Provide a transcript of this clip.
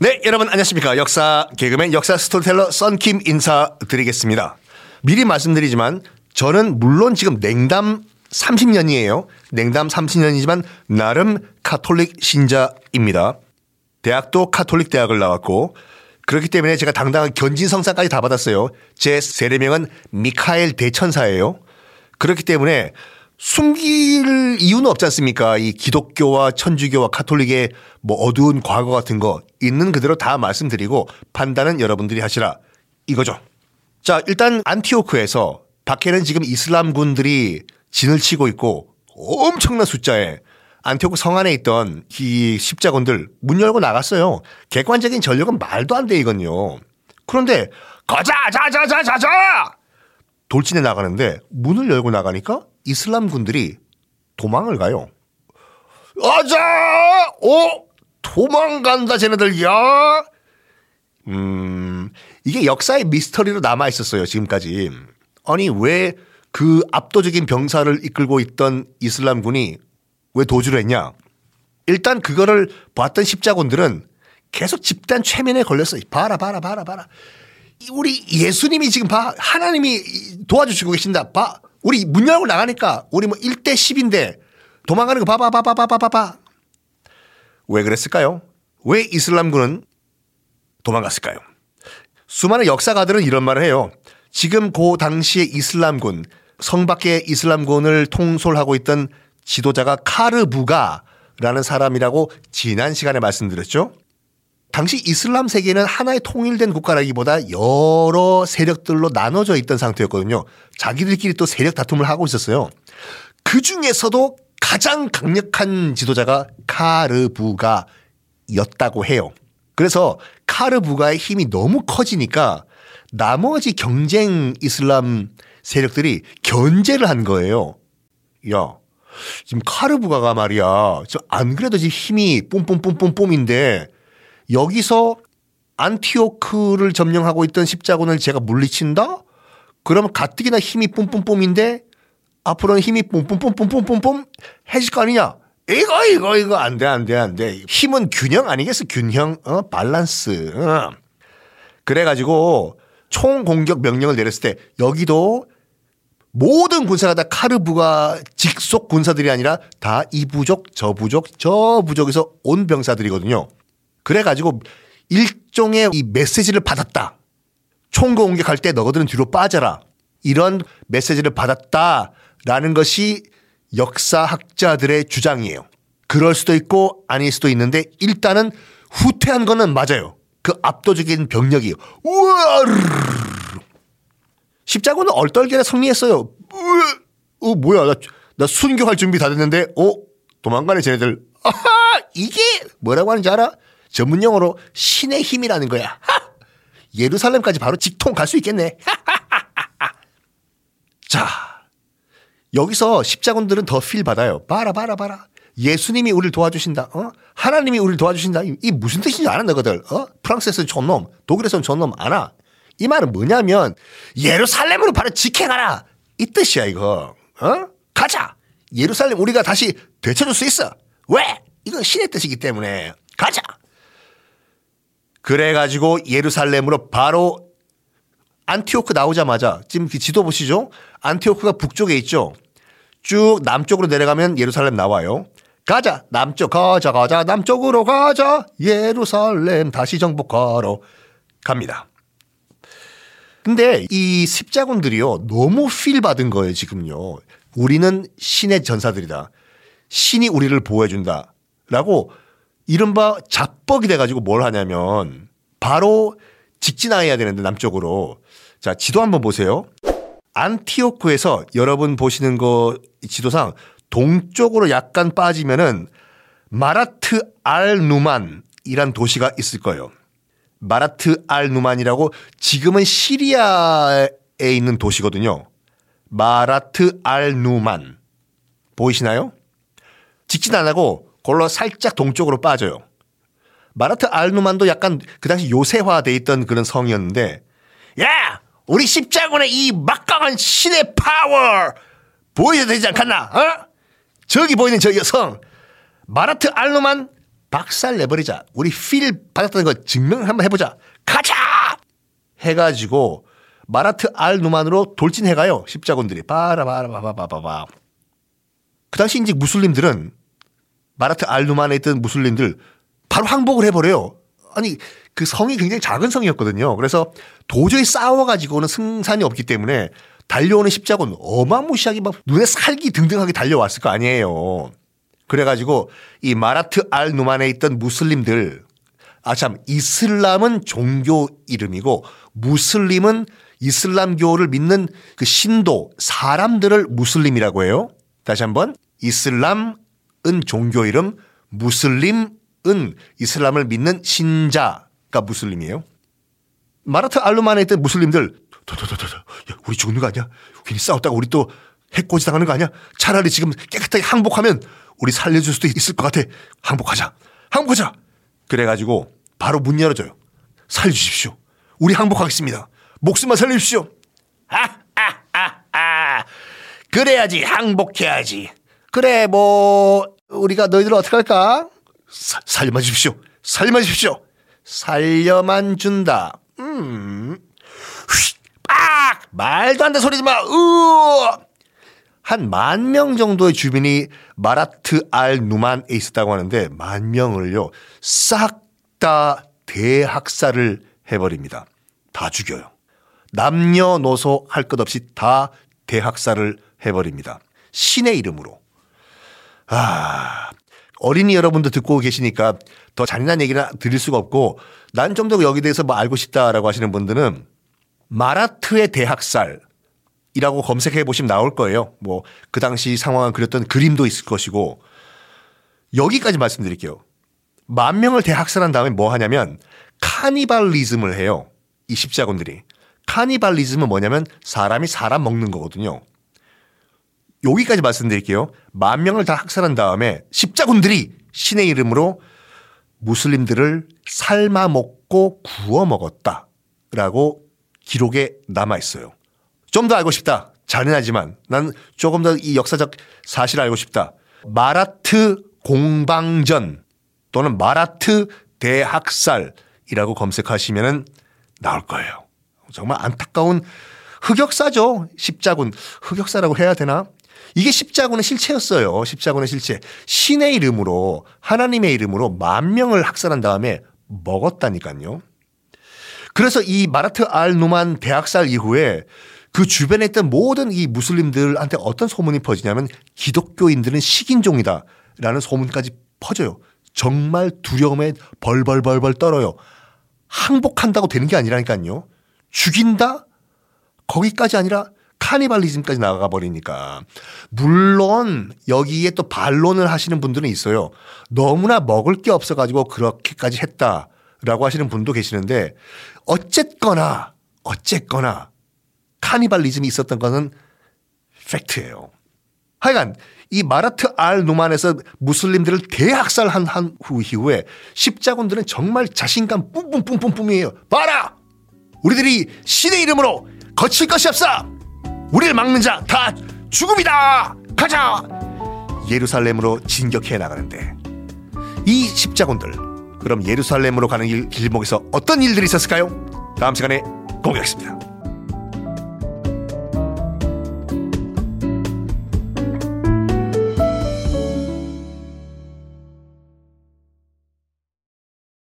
네, 여러분 안녕하십니까. 역사 개그맨 역사 스토리텔러 썬킴 인사드리겠습니다. 미리 말씀드리지만 저는 물론 지금 냉담 30년이에요. 냉담 30년이지만 나름 카톨릭 신자입니다. 대학도 카톨릭 대학을 나왔고 그렇기 때문에 제가 당당한 견진성사까지 다 받았어요. 제 세례명은 미카엘 대천사예요. 그렇기 때문에 숨길 이유는 없지 않습니까? 이 기독교와 천주교와 카톨릭의 뭐 어두운 과거 같은 거 있는 그대로 다 말씀드리고 판단은 여러분들이 하시라 이거죠. 자, 일단 안티오크에서 밖에는 지금 이슬람군들이 진을 치고 있고 엄청난 숫자에 안티오크 성 안에 있던 이 십자군들 문 열고 나갔어요. 객관적인 전력은 말도 안 돼 이건요. 그런데 가자 자자자 자자 돌진해 나가는데 문을 열고 나가니까 이슬람 군들이 도망을 가요. 아자! 어? 도망간다, 쟤네들, 야! 음, 이게 역사의 미스터리로 남아 있었어요, 지금까지. 아니, 왜 그 압도적인 병사를 이끌고 있던 이슬람군이 왜 도주를 했냐? 일단 그거를 봤던 십자군들은 계속 집단 최면에 걸렸어. 봐라, 봐라, 봐라, 봐라. 우리 예수님이 지금 봐. 하나님이 도와주시고 계신다. 봐. 우리 문 열고 나가니까 우리 뭐 1대 10인데 도망가는 거 봐봐 봐봐 봐봐 봐봐. 왜 그랬을까요? 왜 이슬람군은 도망갔을까요? 수많은 역사가들은 이런 말을 해요. 지금 그 당시에 이슬람군 성 밖의 이슬람군을 통솔하고 있던 지도자가 카르부가라는 사람이라고 지난 시간에 말씀드렸죠. 당시 이슬람 세계는 하나의 통일된 국가라기보다 여러 세력들로 나눠져 있던 상태였거든요. 자기들끼리 또 세력 다툼을 하고 있었어요. 그 중에서도 가장 강력한 지도자가 카르부가였다고 해요. 그래서 카르부가의 힘이 너무 커지니까 나머지 경쟁 이슬람 세력들이 견제를 한 거예요. 야, 지금 카르부가가 말이야. 저 안 그래도 지금 힘이 뿜뿜뿜뿜뿜인데 여기서 안티오크를 점령하고 있던 십자군을 제가 물리친다? 그러면 가뜩이나 힘이 뿜뿜뿜인데 앞으로는 힘이 뿜뿜뿜뿜뿜뿜 해질 거 아니냐? 이거 이거 이거 안 돼 안 돼 안 돼. 힘은 균형 아니겠어 균형 어 밸런스. 어. 그래가지고 총 공격 명령을 내렸을 때 여기도 모든 군사가 다 카르부가 직속 군사들이 아니라 다 이 부족 저 부족 저 부족에서 온 병사들이거든요. 그래가지고 일종의 이 메시지를 받았다. 총거 공격할 때 너희들은 뒤로 빠져라. 이런 메시지를 받았다라는 것이 역사학자들의 주장이에요. 그럴 수도 있고 아닐 수도 있는데 일단은 후퇴한 거는 맞아요. 그 압도적인 병력이 우와 십자군은 얼떨결에 승리했어요. 어 뭐야 나, 나 순교할 준비 다 됐는데 어 도망가네 쟤네들. 아하 이게 뭐라고 하는지 알아? 전문 용어로 신의 힘이라는 거야. 예루살렘까지 바로 직통 갈 수 있겠네. 자, 여기서 십자군들은 더 필 받아요. 봐라, 봐라, 봐라. 예수님이 우리를 도와주신다. 어? 하나님이 우리를 도와주신다. 이 무슨 뜻인지 알아, 너희들. 어? 프랑스에서는 존놈, 독일에서는 존놈 알아. 이 말은 뭐냐면 예루살렘으로 바로 직행하라. 이 뜻이야, 이거. 어? 가자. 예루살렘 우리가 다시 되찾을 수 있어. 왜? 이건 신의 뜻이기 때문에. 가자. 그래가지고 예루살렘으로 바로 안티오크 나오자마자 지금 그 지도 보시죠? 안티오크가 북쪽에 있죠? 쭉 남쪽으로 내려가면 예루살렘 나와요. 가자 남쪽 가자 가자 남쪽으로 가자 예루살렘 다시 정복하러 갑니다. 근데 이 십자군들이요 너무 필 받은 거예요 지금요. 우리는 신의 전사들이다. 신이 우리를 보호해준다라고 이른바 잡벅이 돼가지고 뭘 하냐면 바로 직진하여야 되는데 남쪽으로 자 지도 한번 보세요. 안티오크에서 여러분 보시는 거 지도상 동쪽으로 약간 빠지면은 마라트 알 누만이란 도시가 있을 거예요. 마라트 알 누만이라고 지금은 시리아에 있는 도시거든요. 마라트 알 누만 보이시나요? 직진 안 하고 걸로 살짝 동쪽으로 빠져요. 마라트 알누만도 약간 그 당시 요새화돼 있던 그런 성이었는데 야 우리 십자군의 이 막강한 신의 파워 보여야 되지 않겠나? 어? 저기 보이는 저 여성 마라트 알누만 박살 내버리자. 우리 필 받았다는 거 증명 한번 해보자. 가자! 해가지고 마라트 알 누만으로 돌진해가요. 십자군들이. 바라바라바바바바. 그 당시 이제 무슬림들은 마라트 알 누만에 있던 무슬림들 바로 항복을 해버려요. 아니 그 성이 굉장히 작은 성이었거든요. 그래서 도저히 싸워가지고는 승산이 없기 때문에 달려오는 십자군 어마무시하게 막 눈에 살기 등등하게 달려왔을 거 아니에요. 그래가지고 이 마라트 알 누만에 있던 무슬림들 아 참 이슬람은 종교 이름이고 무슬림은 이슬람교를 믿는 그 신도 사람들을 무슬림이라고 해요. 다시 한번 이슬람 은 종교 이름 무슬림은 이슬람을 믿는 신자가 무슬림이에요. 마라트 알루만에 있던 무슬림들 야, 우리 죽는 거 아니야? 괜히 싸웠다가 우리 또 해코지 당하는 거 아니야? 차라리 지금 깨끗하게 항복하면 우리 살려줄 수도 있을 것 같아. 항복하자. 항복하자. 그래가지고 바로 문 열어줘요. 살려주십시오. 우리 항복하겠습니다. 목숨만 살려주십시오. 하하하하. 그래야지 항복해야지. 그래 뭐 우리가 너희들 어떻게 할까? 사, 살려만 주십시오. 살려만 주십시오. 살려만 준다. 음. 휙, 빡! 말도 안 되는 소리지 마. 으! 한만 명 정도의 주민이 마라트 알 누만에 있었다고 하는데 만 명을요 싹 다 대학살을 해버립니다. 다 죽여요. 남녀노소 할 것 없이 다 대학살을 해버립니다. 신의 이름으로. 아, 어린이 여러분도 듣고 계시니까 더 잔인한 얘기는 드릴 수가 없고 난 좀 더 여기 대해서 뭐 알고 싶다라고 하시는 분들은 마라트의 대학살 이라고 검색해 보시면 나올 거예요. 뭐 그 당시 상황을 그렸던 그림도 있을 것이고 여기까지 말씀드릴게요. 만 명을 대학살한 다음에 뭐 하냐면 카니발리즘을 해요. 이 십자군들이. 카니발리즘은 뭐냐면 사람이 사람 먹는 거거든요. 여기까지 말씀드릴게요. 만 명을 다 학살한 다음에 십자군들이 신의 이름으로 무슬림들을 삶아 먹고 구워 먹었다라고 기록에 남아 있어요. 좀 더 알고 싶다. 잔인하지만 난 조금 더 이 역사적 사실을 알고 싶다. 마라트 공방전 또는 마라트 대학살이라고 검색하시면 나올 거예요. 정말 안타까운 흑역사죠. 십자군. 흑역사라고 해야 되나? 이게 십자군의 실체였어요. 십자군의 실체. 신의 이름으로 하나님의 이름으로 만 명을 학살한 다음에 먹었다니까요. 그래서 이 마라트 알 누만 대학살 이후에 그 주변에 있던 모든 이 무슬림들한테 어떤 소문이 퍼지냐면 기독교인들은 식인종이다 라는 소문까지 퍼져요. 정말 두려움에 벌벌벌벌 떨어요. 항복한다고 되는 게 아니라니까요. 죽인다? 거기까지 아니라 카니발리즘까지 나가 버리니까. 물론 여기에 또 반론을 하시는 분들은 있어요. 너무나 먹을 게 없어 가지고 그렇게까지 했다라고 하시는 분도 계시는데 어쨌거나 어쨌거나 카니발리즘이 있었던 것은 팩트예요. 하여간 이 마라트 알 누만에서 무슬림들을 대학살한 한 후 이후에 십자군들은 정말 자신감 뿜뿜뿜뿜뿜이에요. 봐라! 우리들이 신의 이름으로 거칠 것이 없어! 우리를 막는 자 다 죽음이다! 가자! 예루살렘으로 진격해 나가는데 이 십자군들 그럼 예루살렘으로 가는 길, 길목에서 어떤 일들이 있었을까요? 다음 시간에 공개하겠습니다.